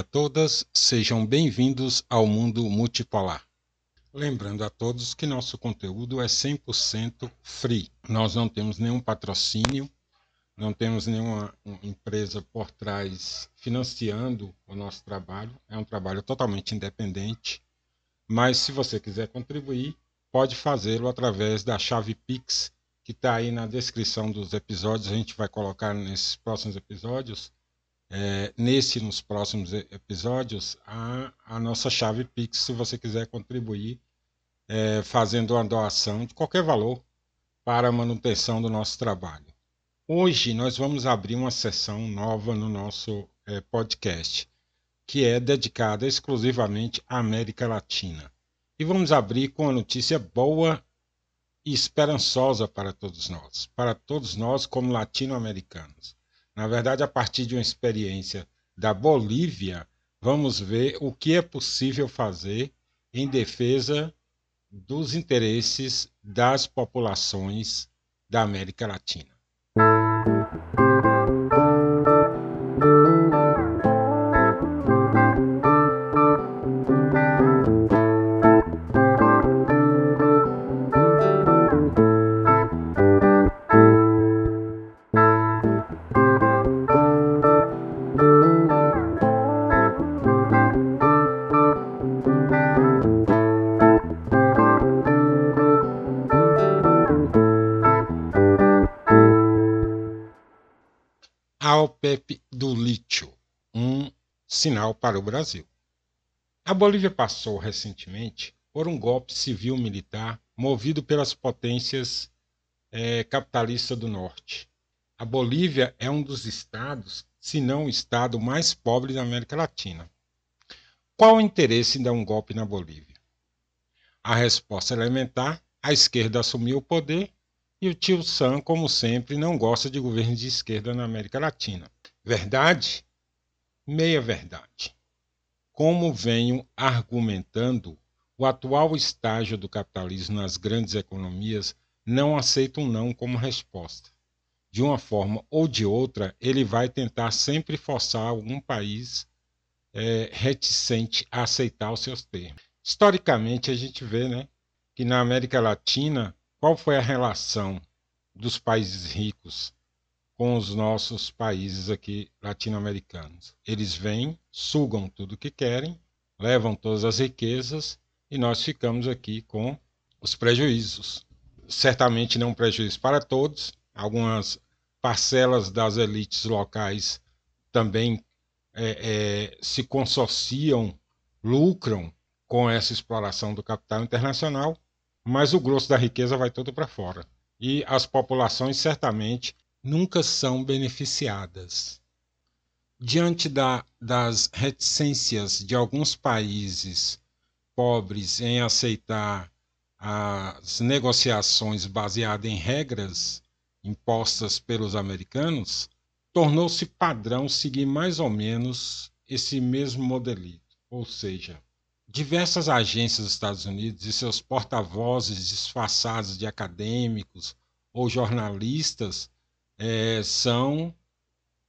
a todas, sejam bem-vindos ao mundo multipolar. Lembrando a todos que nosso conteúdo é 100% free. Nós não temos nenhum patrocínio, não temos nenhuma empresa por trás financiando o nosso trabalho. É um trabalho totalmente independente. Mas se você quiser contribuir, pode fazê-lo através da chave Pix, que está aí na descrição dos episódios. A gente vai colocar nesses próximos episódios é, nesse nos próximos episódios a, a nossa chave Pix, se você quiser contribuir é, fazendo uma doação de qualquer valor para a manutenção do nosso trabalho. Hoje nós vamos abrir uma sessão nova no nosso é, podcast, que é dedicada exclusivamente à América Latina. E vamos abrir com uma notícia boa e esperançosa para todos nós, para todos nós como latino-americanos. Na verdade, a partir de uma experiência da Bolívia, vamos ver o que é possível fazer em defesa dos interesses das populações da América Latina. Sinal para o Brasil. A Bolívia passou recentemente por um golpe civil-militar movido pelas potências é, capitalistas do Norte. A Bolívia é um dos estados, se não o estado mais pobre da América Latina. Qual o interesse em dar um golpe na Bolívia? A resposta é elementar: a esquerda assumiu o poder e o tio Sam, como sempre, não gosta de governos de esquerda na América Latina. Verdade? Meia verdade. Como venho argumentando, o atual estágio do capitalismo nas grandes economias não aceita um não como resposta. De uma forma ou de outra, ele vai tentar sempre forçar algum país é, reticente a aceitar os seus termos. Historicamente, a gente vê né, que na América Latina qual foi a relação dos países ricos com os nossos países aqui latino-americanos? Eles vêm, sugam tudo que querem, levam todas as riquezas e nós ficamos aqui com os prejuízos. Certamente não prejuízo para todos, algumas parcelas das elites locais também é, é, se consorciam, lucram com essa exploração do capital internacional, mas o grosso da riqueza vai todo para fora. E as populações certamente nunca são beneficiadas. Diante da, das reticências de alguns países pobres em aceitar as negociações baseadas em regras impostas pelos americanos, tornou-se padrão seguir mais ou menos esse mesmo modelito, ou seja, diversas agências dos Estados Unidos e seus porta-vozes disfarçados de acadêmicos ou jornalistas é, são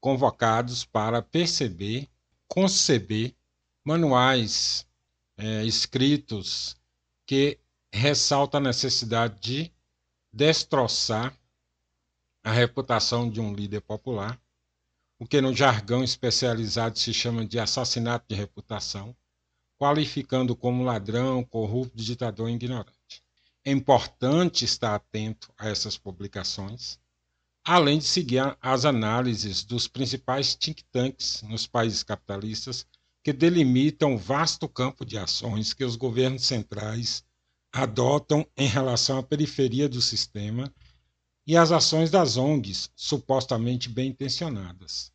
convocados para perceber, conceber manuais é, escritos que ressaltam a necessidade de destroçar a reputação de um líder popular, o que no jargão especializado se chama de assassinato de reputação qualificando como ladrão, corrupto, ditador e ignorante. É importante estar atento a essas publicações, além de seguir as análises dos principais think tanks nos países capitalistas que delimitam o vasto campo de ações que os governos centrais adotam em relação à periferia do sistema e as ações das ONGs supostamente bem intencionadas.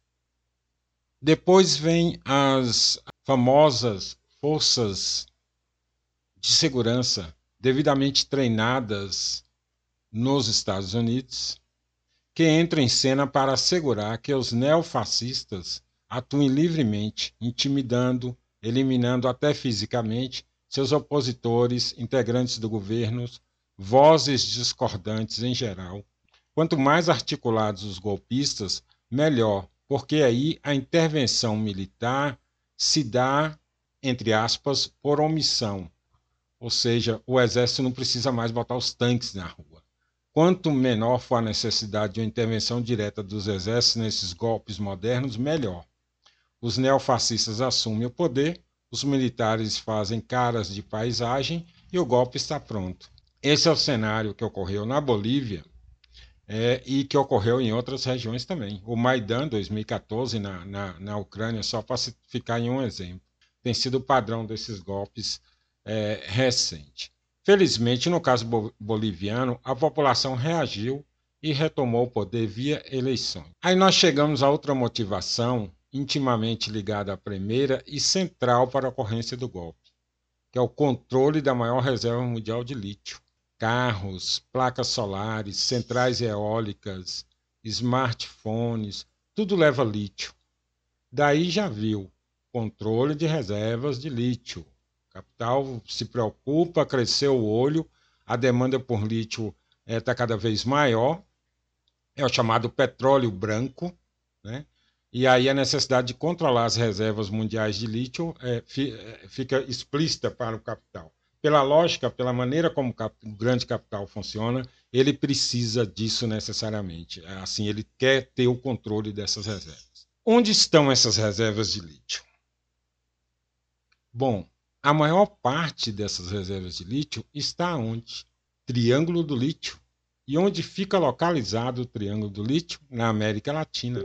Depois vem as famosas forças de segurança devidamente treinadas nos Estados Unidos, que entram em cena para assegurar que os neofascistas atuem livremente, intimidando, eliminando até fisicamente seus opositores, integrantes do governo, vozes discordantes em geral. Quanto mais articulados os golpistas, melhor, porque aí a intervenção militar se dá, entre aspas, por omissão. Ou seja, o exército não precisa mais botar os tanques na rua. Quanto menor for a necessidade de uma intervenção direta dos exércitos nesses golpes modernos, melhor. Os neofascistas assumem o poder, os militares fazem caras de paisagem e o golpe está pronto. Esse é o cenário que ocorreu na Bolívia é, e que ocorreu em outras regiões também. O Maidan 2014 na, na, na Ucrânia, só para ficar em um exemplo, tem sido o padrão desses golpes é, recentes. Felizmente, no caso boliviano, a população reagiu e retomou o poder via eleições. Aí nós chegamos a outra motivação intimamente ligada à primeira e central para a ocorrência do golpe, que é o controle da maior reserva mundial de lítio carros, placas solares, centrais eólicas, smartphones, tudo leva lítio. Daí já viu controle de reservas de lítio. Capital se preocupa, cresceu o olho, a demanda por lítio está eh, é, cada vez maior, é o chamado petróleo branco, né? e aí a necessidade de controlar as reservas mundiais de lítio é, fica explícita para o capital pela lógica, pela maneira como o grande capital funciona, ele precisa disso necessariamente. Assim, ele quer ter o controle dessas reservas. Onde estão essas reservas de lítio? Bom, a maior parte dessas reservas de lítio está onde? Triângulo do Lítio. E onde fica localizado o Triângulo do Lítio? Na América Latina.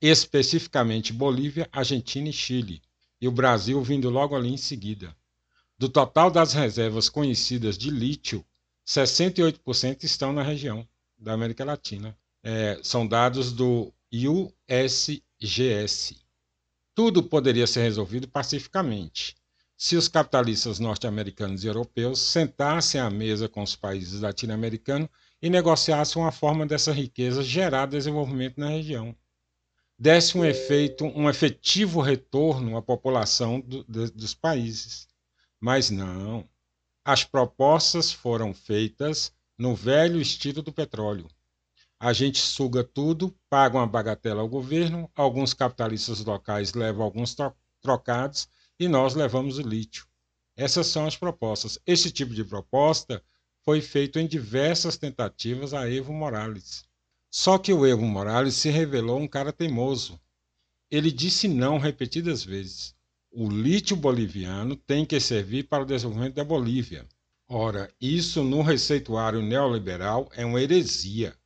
Especificamente Bolívia, Argentina e Chile. E o Brasil vindo logo ali em seguida. Do total das reservas conhecidas de lítio, 68% estão na região da América Latina. É, são dados do USGS. Tudo poderia ser resolvido pacificamente se os capitalistas norte-americanos e europeus sentassem à mesa com os países latino-americanos e negociassem uma forma dessa riqueza gerar desenvolvimento na região. Desse um efeito, um efetivo retorno à população do, de, dos países. Mas não. As propostas foram feitas no velho estilo do petróleo. A gente suga tudo, paga uma bagatela ao governo, alguns capitalistas locais levam alguns trocados e nós levamos o lítio. Essas são as propostas. Esse tipo de proposta foi feito em diversas tentativas a Evo Morales. Só que o Evo Morales se revelou um cara teimoso. Ele disse não repetidas vezes o lítio boliviano tem que servir para o desenvolvimento da Bolívia. Ora, isso no receituário neoliberal é uma heresia.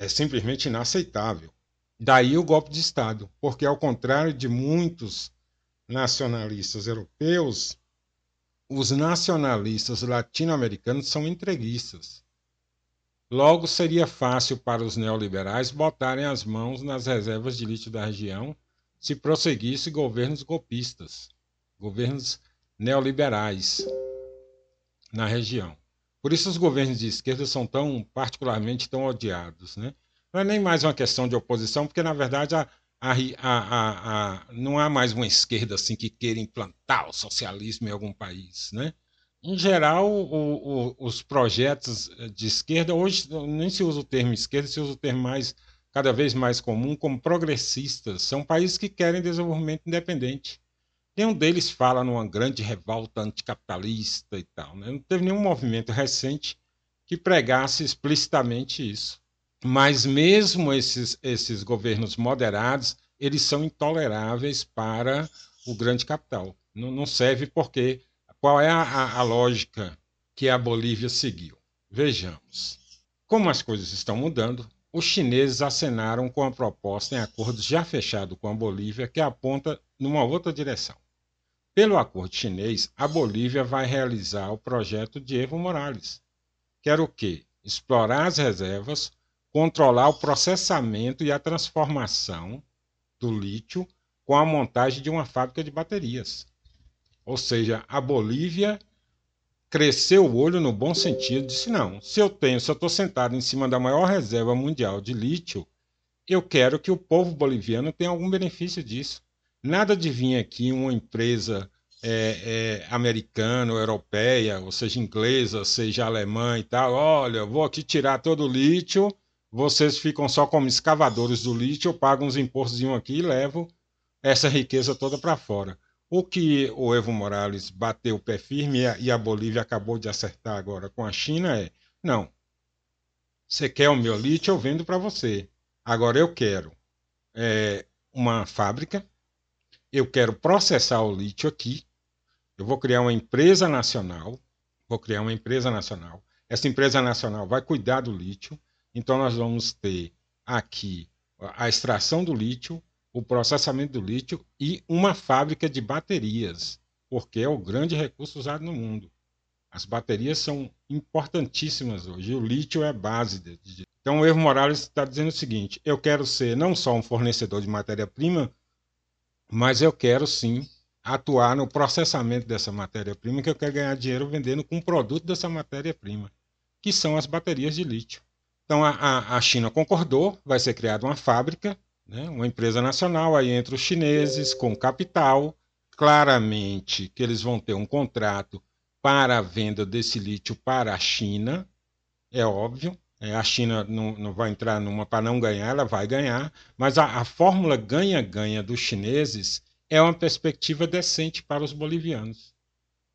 É simplesmente inaceitável. Daí o golpe de Estado, porque, ao contrário de muitos nacionalistas europeus, os nacionalistas latino-americanos são entreguistas. Logo, seria fácil para os neoliberais botarem as mãos nas reservas de lítio da região se prosseguisse governos golpistas, governos neoliberais na região. Por isso os governos de esquerda são tão particularmente tão odiados, né? Não é nem mais uma questão de oposição, porque na verdade a, a, a, não há mais uma esquerda assim que queira implantar o socialismo em algum país, né? Em geral, o, o, os projetos de esquerda hoje nem se usa o termo esquerda, se usa o termo mais cada vez mais comum como progressistas. São países que querem desenvolvimento independente. Nenhum deles fala numa grande revolta anticapitalista e tal. Né? Não teve nenhum movimento recente que pregasse explicitamente isso. Mas mesmo esses, esses governos moderados, eles são intoleráveis para o grande capital. Não, não serve porque qual é a, a lógica que a Bolívia seguiu? Vejamos. Como as coisas estão mudando, os chineses acenaram com a proposta em acordo já fechado com a Bolívia que aponta numa outra direção. Pelo acordo chinês, a Bolívia vai realizar o projeto de Evo Morales. Quer o quê? Explorar as reservas, controlar o processamento e a transformação do lítio com a montagem de uma fábrica de baterias. Ou seja, a Bolívia cresceu o olho no bom sentido, disse: não, se eu tenho, se eu estou sentado em cima da maior reserva mundial de lítio, eu quero que o povo boliviano tenha algum benefício disso. Nada de vir aqui uma empresa é, é, americana europeia, ou seja, inglesa, seja alemã e tal, olha, vou aqui tirar todo o lítio, vocês ficam só como escavadores do lítio, eu pago uns impostos aqui e levo essa riqueza toda para fora. O que o Evo Morales bateu o pé firme e a Bolívia acabou de acertar agora com a China é: não, você quer o meu lítio, eu vendo para você. Agora eu quero é, uma fábrica, eu quero processar o lítio aqui, eu vou criar uma empresa nacional, vou criar uma empresa nacional. Essa empresa nacional vai cuidar do lítio, então nós vamos ter aqui a extração do lítio, o processamento do lítio e uma fábrica de baterias, porque é o grande recurso usado no mundo. As baterias são importantíssimas hoje, o lítio é a base. De. Então o Evo Morales está dizendo o seguinte: eu quero ser não só um fornecedor de matéria-prima, mas eu quero sim atuar no processamento dessa matéria-prima, que eu quero ganhar dinheiro vendendo com o produto dessa matéria-prima, que são as baterias de lítio. Então a, a China concordou, vai ser criada uma fábrica né? uma empresa nacional, aí entre os chineses com capital, claramente que eles vão ter um contrato para a venda desse lítio para a China, é óbvio, a China não, não, vai entrar numa para não ganhar, ela vai ganhar, mas a, a fórmula ganha-ganha dos chineses é uma perspectiva decente para os bolivianos.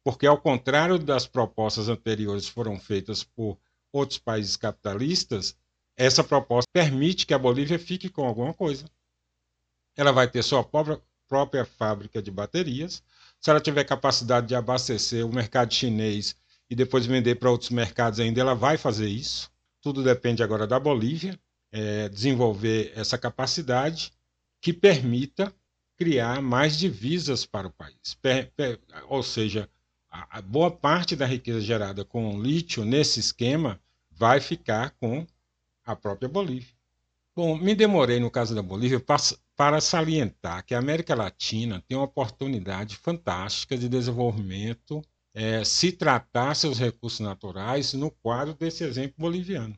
Porque, ao contrário das propostas anteriores foram feitas por outros países capitalistas, essa proposta permite que a Bolívia fique com alguma coisa. Ela vai ter sua própria, própria fábrica de baterias. Se ela tiver capacidade de abastecer o mercado chinês e depois vender para outros mercados ainda, ela vai fazer isso. Tudo depende agora da Bolívia é, desenvolver essa capacidade que permita criar mais divisas para o país. Per, per, ou seja, a, a boa parte da riqueza gerada com lítio nesse esquema vai ficar com a própria Bolívia. Bom, me demorei no caso da Bolívia para salientar que a América Latina tem uma oportunidade fantástica de desenvolvimento é, se tratar seus recursos naturais no quadro desse exemplo boliviano.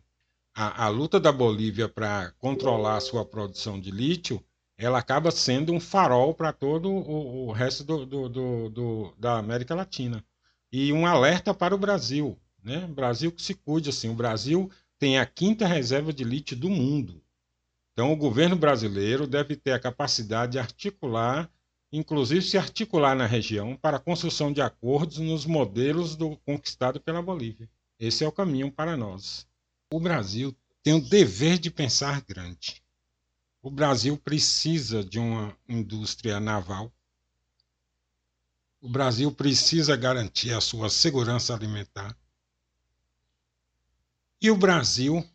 A, a luta da Bolívia para controlar sua produção de lítio, ela acaba sendo um farol para todo o, o resto do, do, do, da América Latina. E um alerta para o Brasil. Né? Brasil que se cuide assim. O Brasil tem a quinta reserva de lítio do mundo. Então, o governo brasileiro deve ter a capacidade de articular, inclusive se articular na região, para a construção de acordos nos modelos do conquistado pela Bolívia. Esse é o caminho para nós. O Brasil tem o dever de pensar grande. O Brasil precisa de uma indústria naval. O Brasil precisa garantir a sua segurança alimentar. E o Brasil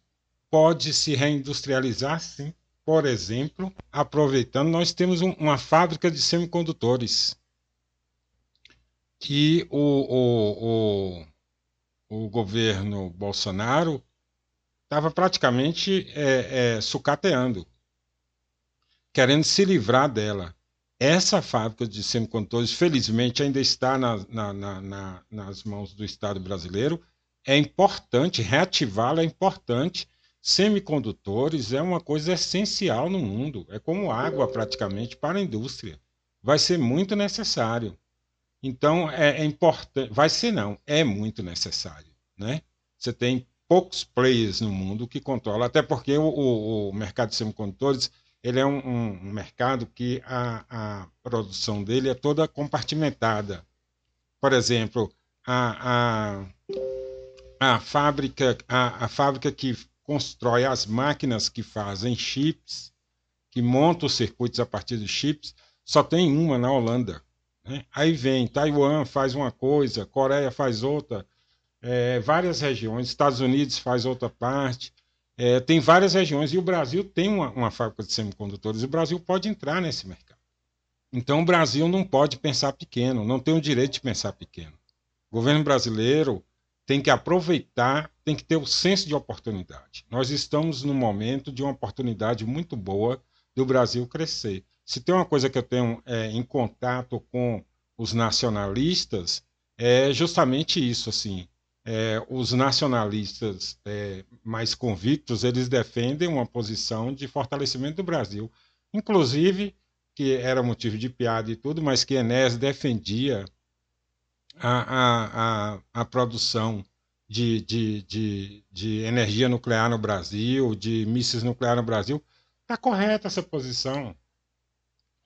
pode se reindustrializar, sim. Por exemplo, aproveitando, nós temos um, uma fábrica de semicondutores que o, o, o, o governo Bolsonaro estava praticamente é, é, sucateando, querendo se livrar dela. Essa fábrica de semicondutores, felizmente, ainda está na, na, na, nas mãos do Estado brasileiro é importante, reativá-la é importante. Semicondutores é uma coisa essencial no mundo, é como água praticamente para a indústria. Vai ser muito necessário. Então é, é importante, vai ser não, é muito necessário, né? Você tem poucos players no mundo que controlam, até porque o, o, o mercado de semicondutores ele é um, um mercado que a, a, produção dele é toda compartimentada. Por exemplo, a, a a fábrica, a, a fábrica que constrói as máquinas que fazem chips, que montam os circuitos a partir dos chips, só tem uma na Holanda. Né? Aí vem Taiwan faz uma coisa, Coreia faz outra, é, várias regiões, Estados Unidos faz outra parte, é, tem várias regiões e o Brasil tem uma, uma fábrica de semicondutores. O Brasil pode entrar nesse mercado. Então o Brasil não pode pensar pequeno, não tem o direito de pensar pequeno. O governo brasileiro tem que aproveitar, tem que ter o senso de oportunidade. Nós estamos num momento de uma oportunidade muito boa do Brasil crescer. Se tem uma coisa que eu tenho é, em contato com os nacionalistas, é justamente isso, assim. É, os nacionalistas é, mais convictos, eles defendem uma posição de fortalecimento do Brasil. Inclusive, que era motivo de piada e tudo, mas que Enéas defendia a, a, a, produção de, de, de, de energia nuclear no Brasil, de mísseis nucleares no Brasil, está correta essa posição.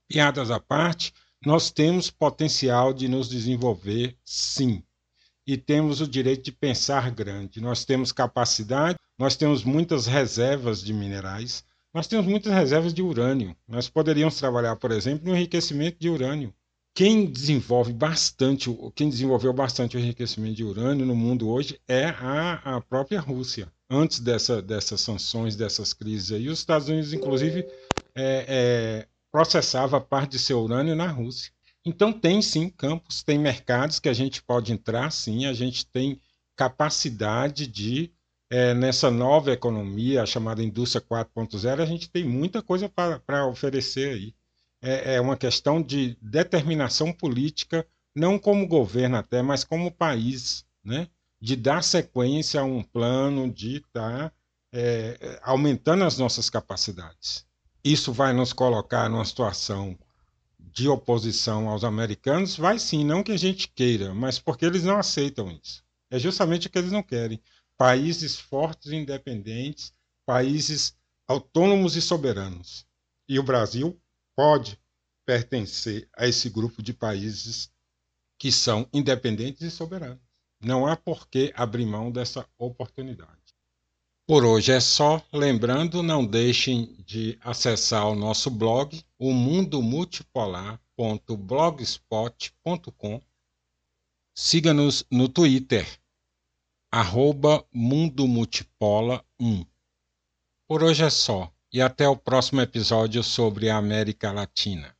Piadas à parte, nós temos potencial de nos desenvolver, sim. E temos o direito de pensar grande. Nós temos capacidade, nós temos muitas reservas de minerais, nós temos muitas reservas de urânio. Nós poderíamos trabalhar, por exemplo, no enriquecimento de urânio. Quem desenvolve bastante, quem desenvolveu bastante o enriquecimento de urânio no mundo hoje é a, a própria Rússia. Antes dessa, dessas sanções, dessas crises aí, os Estados Unidos, inclusive, é, é, processava parte de seu urânio na Rússia. Então tem sim campos, tem mercados que a gente pode entrar, sim, a gente tem capacidade de é, nessa nova economia, a chamada indústria 4.0, a gente tem muita coisa para oferecer aí. É, é, uma questão de determinação política, não como governo até, mas como país, né? de dar sequência a um plano de estar tá, é, aumentando as nossas capacidades. Isso vai nos colocar numa situação de oposição aos americanos? Vai sim, não que a gente queira, mas porque eles não aceitam isso. É justamente o que eles não querem países fortes e independentes, países autônomos e soberanos. E o Brasil pode pertencer a esse grupo de países que são independentes e soberanos. Não há por que abrir mão dessa oportunidade. Por hoje é só. Lembrando, não deixem de acessar o nosso blog, o mundomultipolar.blogspot.com. Siga-nos no Twitter, arroba Mundo Multipola 1. Por hoje é só, e até o próximo episódio sobre a América Latina.